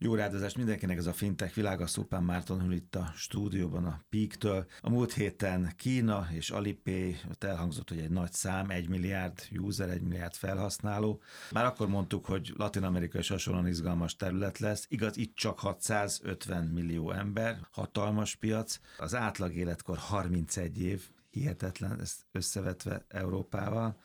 Jó rádozást mindenkinek, ez a fintech világa, Szupán Márton ül itt a stúdióban a Peak-től. A múlt héten Kína és Alipay, ott elhangzott, hogy egy nagy szám, egy milliárd user, egy milliárd felhasználó. Már akkor mondtuk, hogy Latin Amerika is hasonlóan izgalmas terület lesz. Igaz, itt csak 650 millió ember, hatalmas piac. Az átlag életkor 31 év, hihetetlen, ezt összevetve Európával.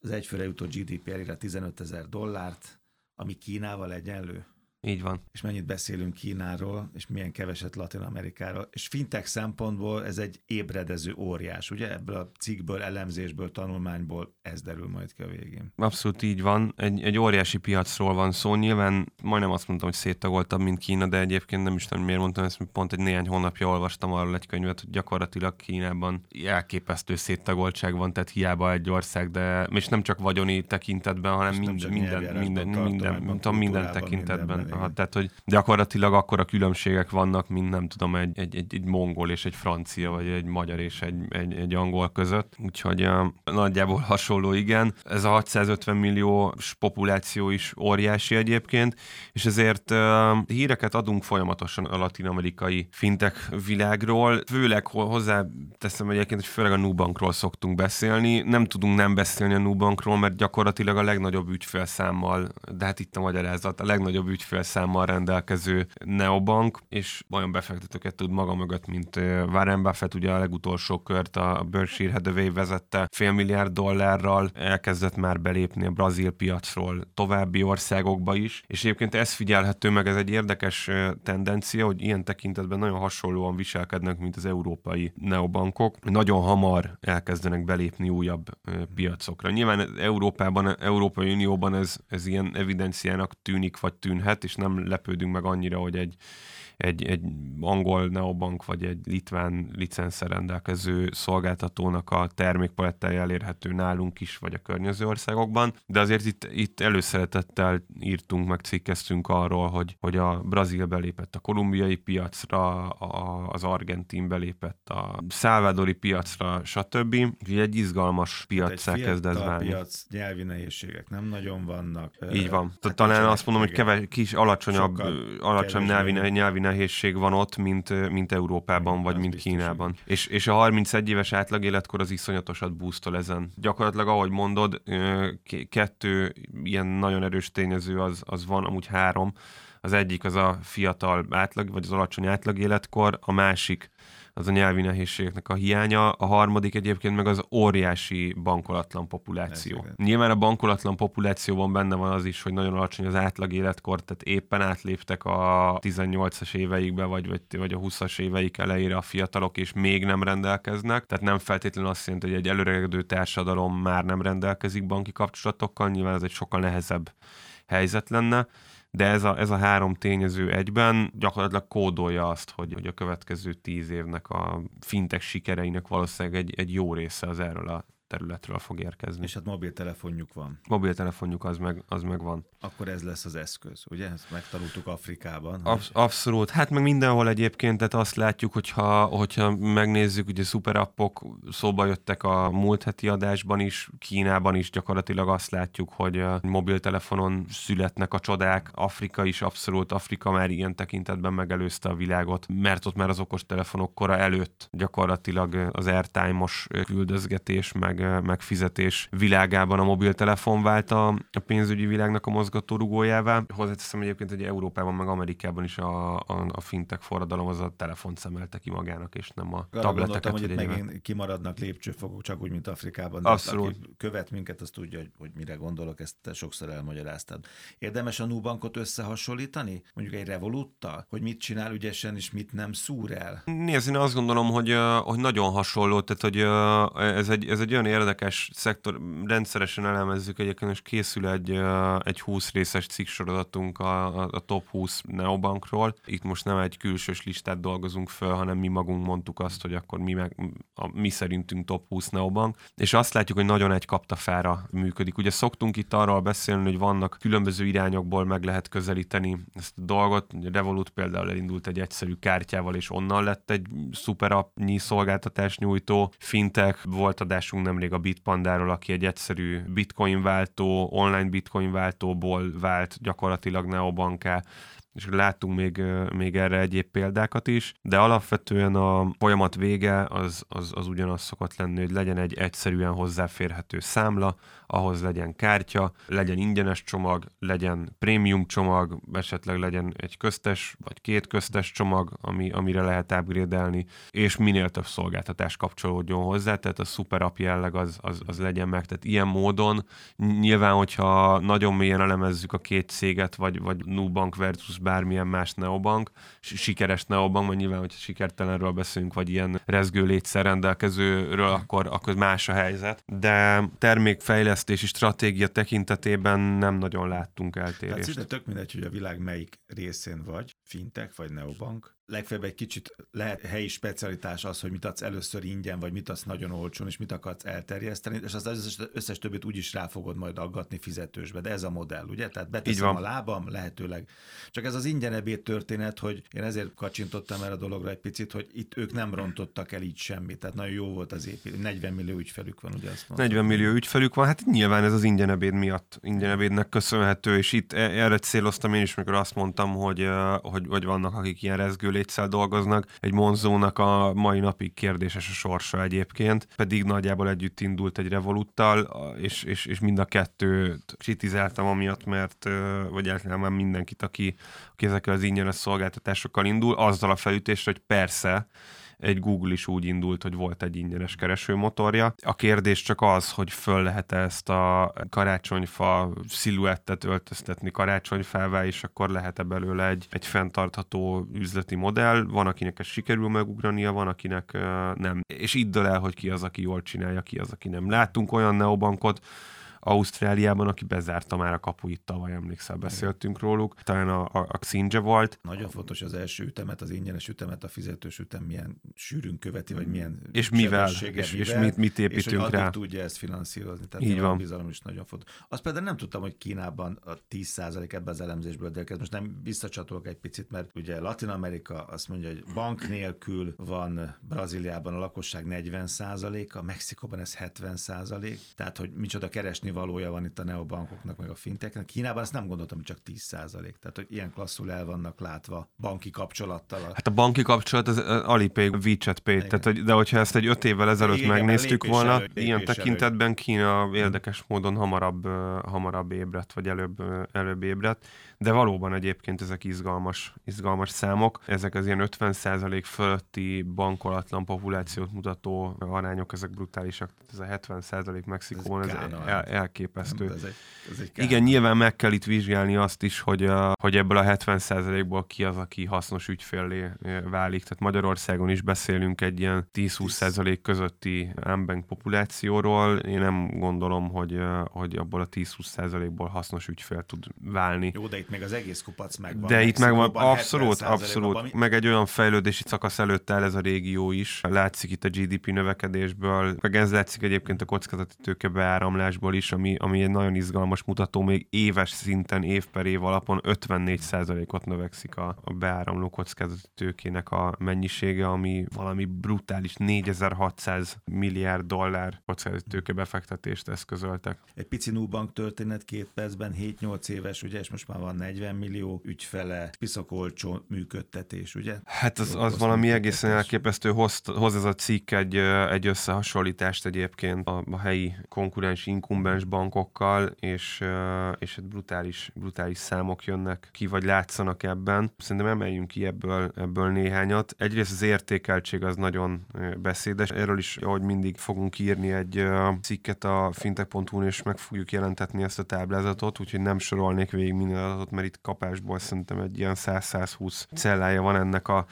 Az egyfőre jutó GDP elére 15 ezer dollárt, ami Kínával egyenlő. Így van. És mennyit beszélünk Kínáról, és milyen keveset Latin Amerikáról. És fintech szempontból ez egy ébredező óriás, ugye? Ebből a cikkből, elemzésből, tanulmányból ez derül majd ki a végén. Abszolút így van. Egy, egy óriási piacról van szó. Nyilván majdnem azt mondtam, hogy széttagoltabb, mint Kína, de egyébként nem is tudom, miért mondtam ezt, pont egy néhány hónapja olvastam arról egy könyvet, hogy gyakorlatilag Kínában elképesztő széttagoltság van, tehát hiába egy ország, de és nem csak vagyoni tekintetben, hanem minden, minden, minden, minden, minden, minden, minden tekintetben. Minden Aha, tehát, hogy gyakorlatilag akkora különbségek vannak, mint nem tudom, egy, egy, egy, egy mongol és egy francia, vagy egy magyar és egy, egy, egy angol között. Úgyhogy uh, nagyjából hasonló, igen. Ez a 650 milliós populáció is óriási egyébként, és ezért uh, híreket adunk folyamatosan a latin-amerikai fintek világról. Főleg hozzá teszem egyébként, hogy főleg a Nubankról szoktunk beszélni. Nem tudunk nem beszélni a Nubankról, mert gyakorlatilag a legnagyobb ügyfélszámmal, de hát itt a magyarázat, a legnagyobb ügyfél számmal rendelkező neobank, és olyan befektetőket tud maga mögött, mint Warren Buffett, ugye a legutolsó kört a Berkshire Hathaway vezette fél milliárd dollárral, elkezdett már belépni a brazil piacról további országokba is, és egyébként ez figyelhető meg, ez egy érdekes tendencia, hogy ilyen tekintetben nagyon hasonlóan viselkednek, mint az európai neobankok, nagyon hamar elkezdenek belépni újabb piacokra. Nyilván Európában, Európai Unióban ez, ez ilyen evidenciának tűnik, vagy tűnhet, és nem lepődünk meg annyira, hogy egy, egy, egy angol neobank vagy egy litván licenszer rendelkező szolgáltatónak a termékpalettája elérhető nálunk is, vagy a környező országokban, de azért itt, itt előszeretettel írtunk, meg cikkeztünk arról, hogy, hogy a Brazil belépett a kolumbiai piacra, a, az argentin belépett a szálvádori piacra, stb. Úgyhogy egy izgalmas piac kezd ez válni. piac, nyelvi nehézségek nem nagyon vannak. Így van. Hát Talán azt mondom, hogy keves, kis, alacsonyabb, alacsony nyelvi, nyelvi nehézség van ott, mint, mint Európában, vagy mint Kínában. És, és a 31 éves átlag életkor az iszonyatosat boostol ezen. Gyakorlatilag, ahogy mondod, kettő ilyen nagyon erős tényező az, az van, amúgy három. Az egyik az a fiatal átlag, vagy az alacsony átlag életkor, a másik az a nyelvi nehézségeknek a hiánya, a harmadik egyébként meg az óriási bankolatlan populáció. Ez Nyilván a bankolatlan populációban benne van az is, hogy nagyon alacsony az átlag életkor, tehát éppen átléptek a 18-as éveikbe, vagy, vagy, vagy a 20-as éveik elejére a fiatalok, és még nem rendelkeznek, tehát nem feltétlenül azt jelenti, hogy egy előregedő társadalom már nem rendelkezik banki kapcsolatokkal, nyilván ez egy sokkal nehezebb helyzet lenne de ez a, ez a három tényező egyben gyakorlatilag kódolja azt, hogy, hogy a következő tíz évnek a fintek sikereinek valószínűleg egy, egy jó része az erről a területről fog érkezni. És hát mobiltelefonjuk van. Mobiltelefonjuk az meg, az meg van. Akkor ez lesz az eszköz, ugye? Ezt megtanultuk Afrikában. Absz- abszolút. Hát meg mindenhol egyébként, tehát azt látjuk, hogyha, hogyha megnézzük, ugye szuperappok szóba jöttek a múlt heti adásban is, Kínában is gyakorlatilag azt látjuk, hogy mobiltelefonon születnek a csodák. Afrika is abszolút, Afrika már ilyen tekintetben megelőzte a világot, mert ott már az okostelefonok kora előtt gyakorlatilag az airtime-os küldözgetés, meg meg, meg fizetés világában a mobiltelefon vált a, a pénzügyi világnak a mozgatórugójává. Hozzáteszem egyébként, hogy Európában, meg Amerikában is a, a, a fintek forradalom az a telefont szemelte ki magának, és nem a Arra tableteket. hogy itt megint kimaradnak lépcsőfokok, csak úgy, mint Afrikában. De Abszolút. Aki követ minket, az tudja, hogy, hogy mire gondolok, ezt te sokszor elmagyaráztad. Érdemes a Nubankot összehasonlítani? Mondjuk egy Revoluttal? Hogy mit csinál ügyesen, és mit nem szúr el? Nézd, én azt gondolom, hogy, hogy nagyon hasonló, tehát hogy ez egy, ez egy olyan érdekes szektor, rendszeresen elemezzük egyébként, és készül egy, egy 20 részes cikksorozatunk a, a, top 20 neobankról. Itt most nem egy külsős listát dolgozunk föl, hanem mi magunk mondtuk azt, hogy akkor mi, meg, a, mi szerintünk top 20 neobank, és azt látjuk, hogy nagyon egy kaptafára működik. Ugye szoktunk itt arról beszélni, hogy vannak különböző irányokból meg lehet közelíteni ezt a dolgot. Revolut például elindult egy egyszerű kártyával, és onnan lett egy szuper appnyi szolgáltatás nyújtó. Fintech volt adásunk nemrég a Bitpandáról, aki egy egyszerű bitcoin váltó, online bitcoin váltóból vált gyakorlatilag neobanká és láttunk még, még erre egyéb példákat is, de alapvetően a folyamat vége az, az, az ugyanaz szokott lenni, hogy legyen egy egyszerűen hozzáférhető számla, ahhoz legyen kártya, legyen ingyenes csomag, legyen prémium csomag, esetleg legyen egy köztes vagy két köztes csomag, ami, amire lehet upgrade és minél több szolgáltatás kapcsolódjon hozzá, tehát a super app jelleg az, az, az legyen meg. Tehát ilyen módon nyilván, hogyha nagyon mélyen elemezzük a két céget, vagy, vagy Nubank versus bármilyen más neobank, sikeres neobank, vagy nyilván, hogyha sikertelenről beszélünk, vagy ilyen rezgő létszer rendelkezőről, akkor, akkor más a helyzet. De termékfejlesztési stratégia tekintetében nem nagyon láttunk eltérést. Tehát szinte tök mindegy, hogy a világ melyik részén vagy, fintech vagy neobank, legfeljebb egy kicsit lehet helyi specialitás az, hogy mit adsz először ingyen, vagy mit adsz nagyon olcsón, és mit akarsz elterjeszteni, és az összes, összes többit úgyis rá fogod majd aggatni fizetősbe. De ez a modell, ugye? Tehát beteszem a lábam, lehetőleg. Csak ez az ingyenebét történet, hogy én ezért kacsintottam el a dologra egy picit, hogy itt ők nem rontottak el így semmit. Tehát nagyon jó volt az építés. 40 millió ügyfelük van, ugye azt mondtam. 40 millió ügyfelük van, hát nyilván ez az ingyenebéd miatt, ingyenebédnek köszönhető, és itt e- erre céloztam én is, mikor azt mondtam, hogy, hogy, hogy vannak, akik ilyen rezgő létszel dolgoznak. Egy Monzónak a mai napig kérdéses a sorsa egyébként, pedig nagyjából együtt indult egy Revoluttal, és, és, és mind a kettőt kritizáltam amiatt, mert, vagy általában mindenkit, aki, aki ezekkel az ingyenes szolgáltatásokkal indul, azzal a felütésre, hogy persze, egy Google is úgy indult, hogy volt egy ingyenes keresőmotorja. A kérdés csak az, hogy föl lehet -e ezt a karácsonyfa sziluettet öltöztetni karácsonyfává, és akkor lehet-e belőle egy, egy fenntartható üzleti modell. Van, akinek ez sikerül megugrania, van, akinek nem. És itt el, hogy ki az, aki jól csinálja, ki az, aki nem. Láttunk olyan neobankot, Ausztráliában, aki bezárta már a kapuit tavaly, emlékszel, beszéltünk róluk. Talán a, a, a Xinge volt. Nagyon fontos az első ütemet, az ingyenes ütemet, a fizetős ütem milyen sűrűn követi, vagy milyen És mivel, és, és mit, mit építünk és rá. tudja ezt finanszírozni. Tehát Így van. Bizalom is nagyon fontos. Azt például nem tudtam, hogy Kínában a 10% ebben az elemzésből, de most nem visszacsatolok egy picit, mert ugye Latin Amerika azt mondja, hogy bank nélkül van Brazíliában a lakosság 40%-a, Mexikóban ez 70%, tehát hogy micsoda keresni valója van itt a neobankoknak, meg a finteknek. Kínában ezt nem gondoltam, hogy csak 10 százalék. Tehát, hogy ilyen klasszul el vannak látva banki kapcsolattal. Hát a banki kapcsolat az Alipay, WeChat Pay, tehát, hogy, de hogyha ezt egy öt évvel ezelőtt igen, megnéztük lépés volna, előtt, ilyen tekintetben előtt. Kína érdekes módon hamarabb, hamarabb ébredt, vagy előbb, előbb ébredt de valóban egyébként ezek izgalmas, izgalmas számok. Ezek az ilyen 50% fölötti bankolatlan populációt mutató arányok, ezek brutálisak. Ez a 70% Mexikóban, ez, ez el, elképesztő. Ez egy, ez egy Igen, nyilván meg kell itt vizsgálni azt is, hogy, a, hogy ebből a 70%-ból ki az, aki hasznos ügyfélé válik. Tehát Magyarországon is beszélünk egy ilyen 10-20% közötti unbank populációról. Én nem gondolom, hogy, hogy abból a 10-20%-ból hasznos ügyfél tud válni. Jó, de itt még az egész kupac megvan. De itt megvan, abszolút, abszolút. Ami... Meg egy olyan fejlődési szakasz előtt áll ez a régió is. Látszik itt a GDP növekedésből, meg ez látszik egyébként a kockázati tőke beáramlásból is, ami, ami egy nagyon izgalmas mutató, még éves szinten, év per év alapon 54%-ot növekszik a, a beáramló kockázati tőkének a mennyisége, ami valami brutális 4600 milliárd dollár kockázati tőke befektetést eszközöltek. Egy pici Nubank történet két percben, 7-8 éves, ugye, és most már van 40 millió ügyfele, piszak olcsó működtetés, ugye? Hát az, az valami egészen elképesztő. Hoz, hoz ez a cikk egy, egy összehasonlítást egyébként a, a helyi konkurens inkumbens bankokkal, és, és egy brutális, brutális számok jönnek ki, vagy látszanak ebben. Szerintem emeljünk ki ebből, ebből néhányat. Egyrészt az értékeltség az nagyon beszédes. Erről is, ahogy mindig fogunk írni egy cikket a fintech.hu-n, és meg fogjuk jelentetni ezt a táblázatot, úgyhogy nem sorolnék végig minden adatot, mert itt kapásból szerintem egy ilyen 100-120 cellája van ennek a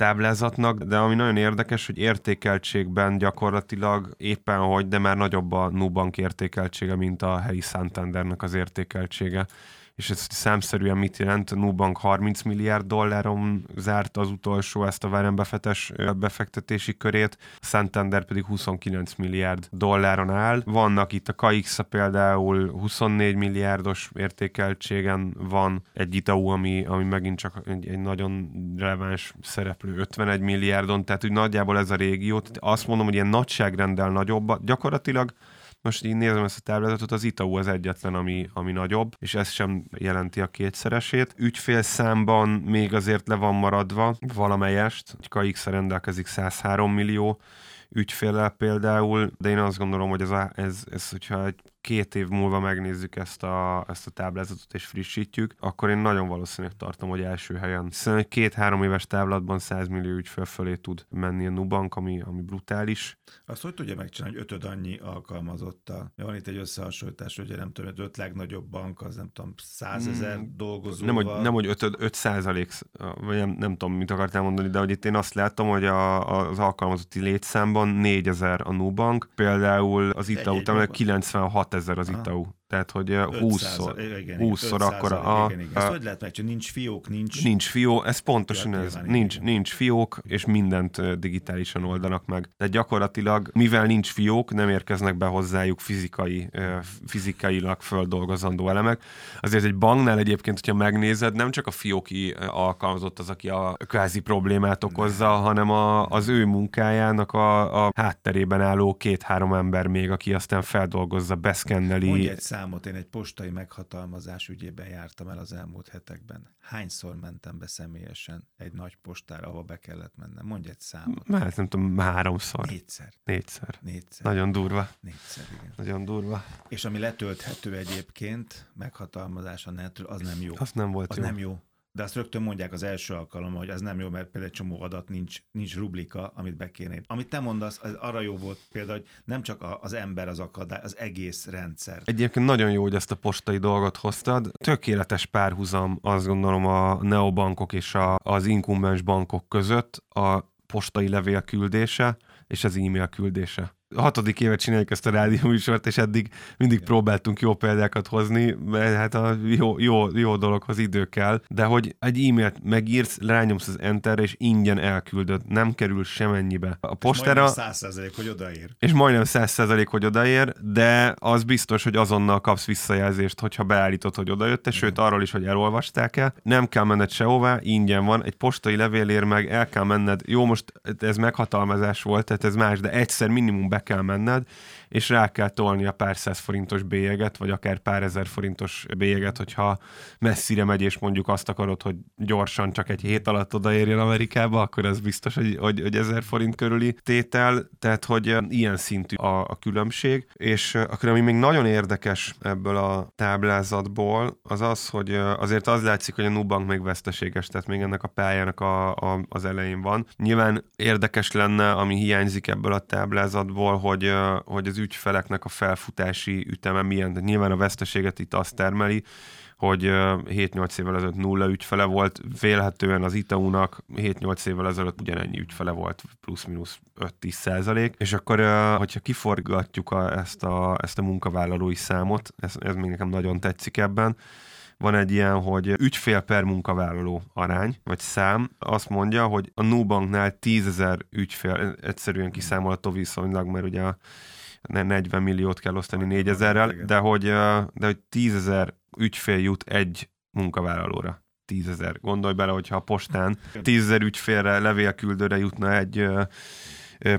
táblázatnak, de ami nagyon érdekes, hogy értékeltségben gyakorlatilag éppen hogy, de már nagyobb a Nubank értékeltsége, mint a helyi Santandernek az értékeltsége és ez számszerűen mit jelent? Nubank 30 milliárd dolláron zárt az utolsó ezt a Warren Buffettes befektetési körét, Santander pedig 29 milliárd dolláron áll. Vannak itt a KX -a például 24 milliárdos értékeltségen van egy Itaú, ami, ami megint csak egy, egy nagyon releváns szereplő 51 milliárdon, tehát úgy nagyjából ez a régió. Azt mondom, hogy ilyen nagyságrendel nagyobb, gyakorlatilag Most így nézem ezt a táblázatot, az ITAU az egyetlen, ami, ami nagyobb, és ez sem jelenti a kétszeresét. Ügyfélszámban még azért le van maradva valamelyest, KX rendelkezik 103 millió ügyféllel például, de én azt gondolom, hogy ez, a, ez, ez hogyha egy két év múlva megnézzük ezt a, ezt a táblázatot és frissítjük, akkor én nagyon valószínűleg tartom, hogy első helyen. Hiszen egy két-három éves táblatban 100 millió ügyfél fölé tud menni a Nubank, ami, ami brutális. Azt hogy tudja megcsinálni, hogy ötöd annyi alkalmazottal? Van itt egy összehasonlítás, hogy nem tudom, hogy öt legnagyobb bank, az nem tudom, százezer mm, dolgozóval. Nem, hogy, nem, hogy ötöd, öt százalék, vagy nem, nem tudom, mit akartál mondani, de hogy itt én azt látom, hogy a, az alkalmazotti létszámban 4000 a Nubank, például az itt után 96 6000 az ITAU. Tehát, hogy 20-szor, 20-szor akkora. A, igen, igen. Ezt a, hogy lehet meg, nincs fiók, nincs... Nincs fió, ez pontosan ez. Nincs, igen. nincs fiók, és mindent digitálisan oldanak meg. Tehát gyakorlatilag, mivel nincs fiók, nem érkeznek be hozzájuk fizikai, fizikailag földolgozandó elemek. Azért egy banknál egyébként, hogyha megnézed, nem csak a fióki alkalmazott az, aki a kvázi problémát okozza, nem. hanem a, az ő munkájának a, a hátterében álló két-három ember még, aki aztán feldolgozza, beszkenneli. Mondj egy számot, én egy postai meghatalmazás ügyében jártam el az elmúlt hetekben. Hányszor mentem be személyesen egy nagy postára, ahova be kellett mennem? Mondj egy számot. Hát nem tudom, háromszor. Négyszer. Négyszer. Négyszer. Nagyon durva. Négyszer, igen. Nagyon durva. És ami letölthető egyébként, meghatalmazás a netről, az nem jó. Az nem volt az jó. nem jó. De azt rögtön mondják az első alkalommal, hogy az nem jó, mert például egy csomó adat nincs, nincs rublika, amit be kéne. Amit te mondasz, az arra jó volt például, hogy nem csak az ember az akadály, az egész rendszer. Egyébként nagyon jó, hogy ezt a postai dolgot hoztad. Tökéletes párhuzam azt gondolom a neobankok és a, az inkumbens bankok között a postai levél küldése és az e-mail küldése hatodik évet csináljuk ezt a rádióműsort, és eddig mindig próbáltunk jó példákat hozni, mert hát a jó, jó, jó dologhoz idő kell, de hogy egy e-mailt megírsz, rányomsz az enterre, és ingyen elküldöd, nem kerül semennyibe. A postára... És majdnem 100% hogy odaér. És majdnem 100% hogy odaér, de az biztos, hogy azonnal kapsz visszajelzést, hogyha beállítod, hogy odajött, és sőt arról is, hogy elolvasták el. Nem kell menned sehová, ingyen van, egy postai levélér meg el kell menned. Jó, most ez meghatalmazás volt, tehát ez más, de egyszer minimum be kell menned, és rá kell tolni a pár száz forintos bélyeget, vagy akár pár ezer forintos bélyeget, hogyha messzire megy, és mondjuk azt akarod, hogy gyorsan csak egy hét alatt odaérjen Amerikába, akkor az biztos, hogy, hogy, hogy ezer forint körüli tétel, tehát hogy ilyen szintű a, a különbség, és akkor ami még nagyon érdekes ebből a táblázatból, az az, hogy azért az látszik, hogy a Nubank még veszteséges, tehát még ennek a pályának a, a, az elején van. Nyilván érdekes lenne, ami hiányzik ebből a táblázatból, hogy, hogy az ügyfeleknek a felfutási üteme milyen. De nyilván a veszteséget itt azt termeli, hogy 7-8 évvel ezelőtt nulla ügyfele volt, vélhetően az ITAU-nak 7-8 évvel ezelőtt ugyanennyi ügyfele volt, plusz-minusz 5-10 százalék, és akkor, hogyha kiforgatjuk a, ezt, a, ezt a munkavállalói számot, ez, ez még nekem nagyon tetszik ebben, van egy ilyen, hogy ügyfél per munkavállaló arány, vagy szám, azt mondja, hogy a Nubanknál 10 ezer ügyfél, egyszerűen kiszámolható viszonylag, mert ugye a 40 milliót kell osztani 4000-rel, de hogy, de hogy 10 ezer ügyfél jut egy munkavállalóra. 10 ezer. Gondolj bele, hogyha a postán 10 ezer ügyfélre, levélküldőre jutna egy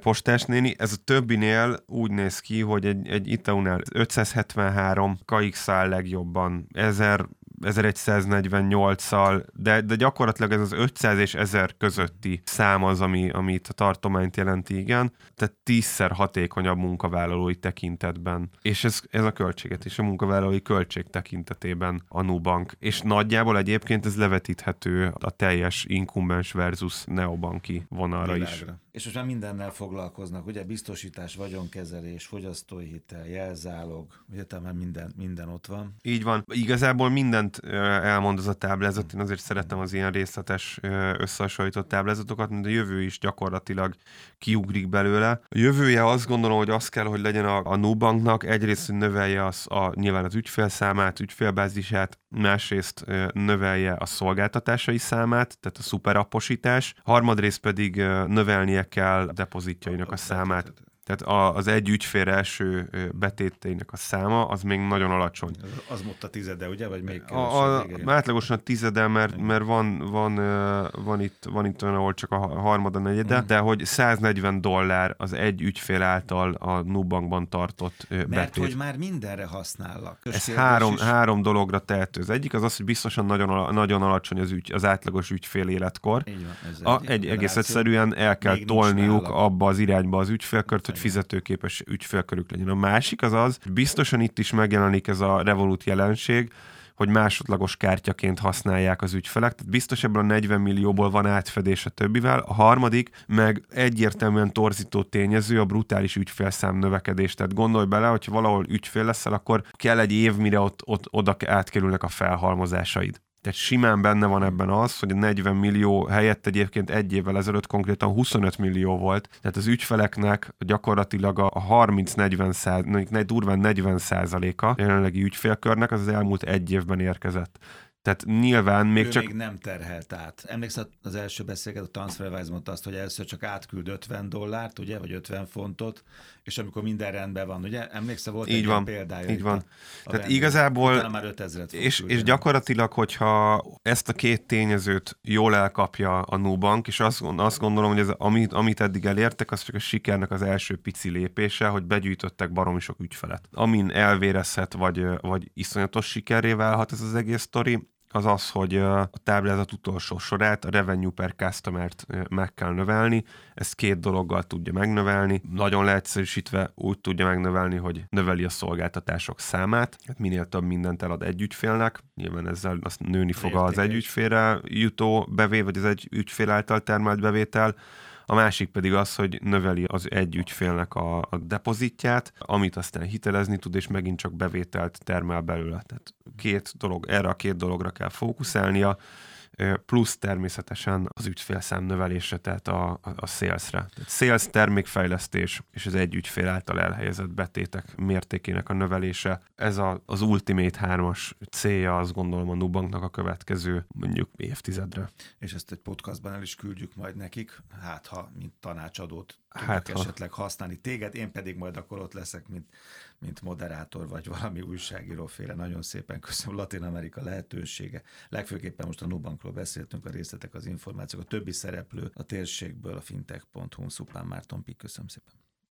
postás néni. Ez a többinél úgy néz ki, hogy egy, egy Itaunál 573, KX áll legjobban, 1000 1148-szal, de, de gyakorlatilag ez az 500 és 1000 közötti szám az, ami, amit a tartományt jelenti, igen. Tehát tízszer hatékonyabb munkavállalói tekintetben. És ez, ez a költséget is, a munkavállalói költség tekintetében a Nubank. És nagyjából egyébként ez levetíthető a teljes inkumbens versus neobanki vonalra Világra. is. És most már mindennel foglalkoznak, ugye biztosítás, vagyonkezelés, fogyasztói hitel, jelzálog, ugye már minden, minden ott van. Így van. Igazából mindent elmond az a táblázat, én azért szeretem az ilyen részletes összehasonlított táblázatokat, mert a jövő is gyakorlatilag kiugrik belőle. A jövője azt gondolom, hogy az kell, hogy legyen a, a Nubanknak, egyrészt, hogy növelje az, a, nyilván az ügyfélszámát, ügyfélbázisát, másrészt növelje a szolgáltatásai számát, tehát a szuperapposítás, harmadrészt pedig növelnie kell depozitjainak a számát Tehát az egy ügyfélre első betéteinek a száma az még nagyon alacsony. Az mondta tizede, ugye? Vagy még a, a, átlagosan a tizede, mert, mert van, van, van, itt, van itt olyan, ahol csak a harmada, negyede, mm. de hogy 140 dollár az egy ügyfél által a Nubankban tartott betét. Mert hogy már mindenre használnak. Ez három, három dologra tehető. Az egyik az az, hogy biztosan nagyon, nagyon alacsony az, ügy, az átlagos ügyfél életkor. Így van, ez a, egy, egész egyszerűen el kell tolniuk abba az irányba az ügyfélkört, hogy fizetőképes ügyfélkörük legyen. A másik az az, biztosan itt is megjelenik ez a Revolut jelenség, hogy másodlagos kártyaként használják az ügyfelek. Tehát biztos ebből a 40 millióból van átfedés a többivel. A harmadik meg egyértelműen torzító tényező a brutális ügyfélszám növekedés. Tehát gondolj bele, hogy valahol ügyfél leszel, akkor kell egy év, mire ott, ott oda átkerülnek a felhalmozásaid. Tehát simán benne van ebben az, hogy a 40 millió helyett egyébként egy évvel ezelőtt konkrétan 25 millió volt. Tehát az ügyfeleknek gyakorlatilag a 30-40 százalék, durván 40 százaléka jelenlegi ügyfélkörnek az, az elmúlt egy évben érkezett. Tehát nyilván még ő csak... még nem terhelt át. Emlékszel az első beszélget, a TransferWise mondta azt, hogy először csak átküld 50 dollárt, ugye, vagy 50 fontot, és amikor minden rendben van, ugye? Emlékszel, volt így egy van, példája. Így van. A, a Tehát igazából... már 5000 és, és gyakorlatilag, hogyha ezt a két tényezőt jól elkapja a Nubank, és azt, azt gondolom, hogy ez, amit, amit eddig elértek, az csak a sikernek az első pici lépése, hogy begyűjtöttek baromi sok ügyfelet. Amin elvérezhet, vagy, vagy iszonyatos sikerré válhat ez az egész sztori, az az, hogy a táblázat utolsó sorát, a revenue per customer-t meg kell növelni. Ezt két dologgal tudja megnövelni. Nagyon leegyszerűsítve úgy tudja megnövelni, hogy növeli a szolgáltatások számát. Hát minél több mindent elad egy ügyfélnek, nyilván ezzel azt nőni fog az egy ügyfélre jutó bevé, vagy az egy ügyfél által termelt bevétel a másik pedig az, hogy növeli az egy ügyfélnek a, a depozitját, amit aztán hitelezni tud, és megint csak bevételt termel belőle. Tehát két dolog, erre a két dologra kell fókuszálnia plusz természetesen az ügyfélszám növelése, tehát a, a, a salesre. Tehát sales termékfejlesztés és az egy ügyfél által elhelyezett betétek mértékének a növelése. Ez a, az Ultimate 3-as célja, azt gondolom a Nubanknak a következő mondjuk évtizedre. És ezt egy podcastban el is küldjük majd nekik, hát ha mint tanácsadót hát, ha. esetleg használni téged, én pedig majd akkor ott leszek, mint mint moderátor, vagy valami újságíróféle. Nagyon szépen köszönöm Latin Amerika lehetősége. Legfőképpen most a Nubankról beszéltünk, a részletek, az információk, a többi szereplő a térségből, a fintech.hu, Szupán Márton Pik, köszönöm szépen.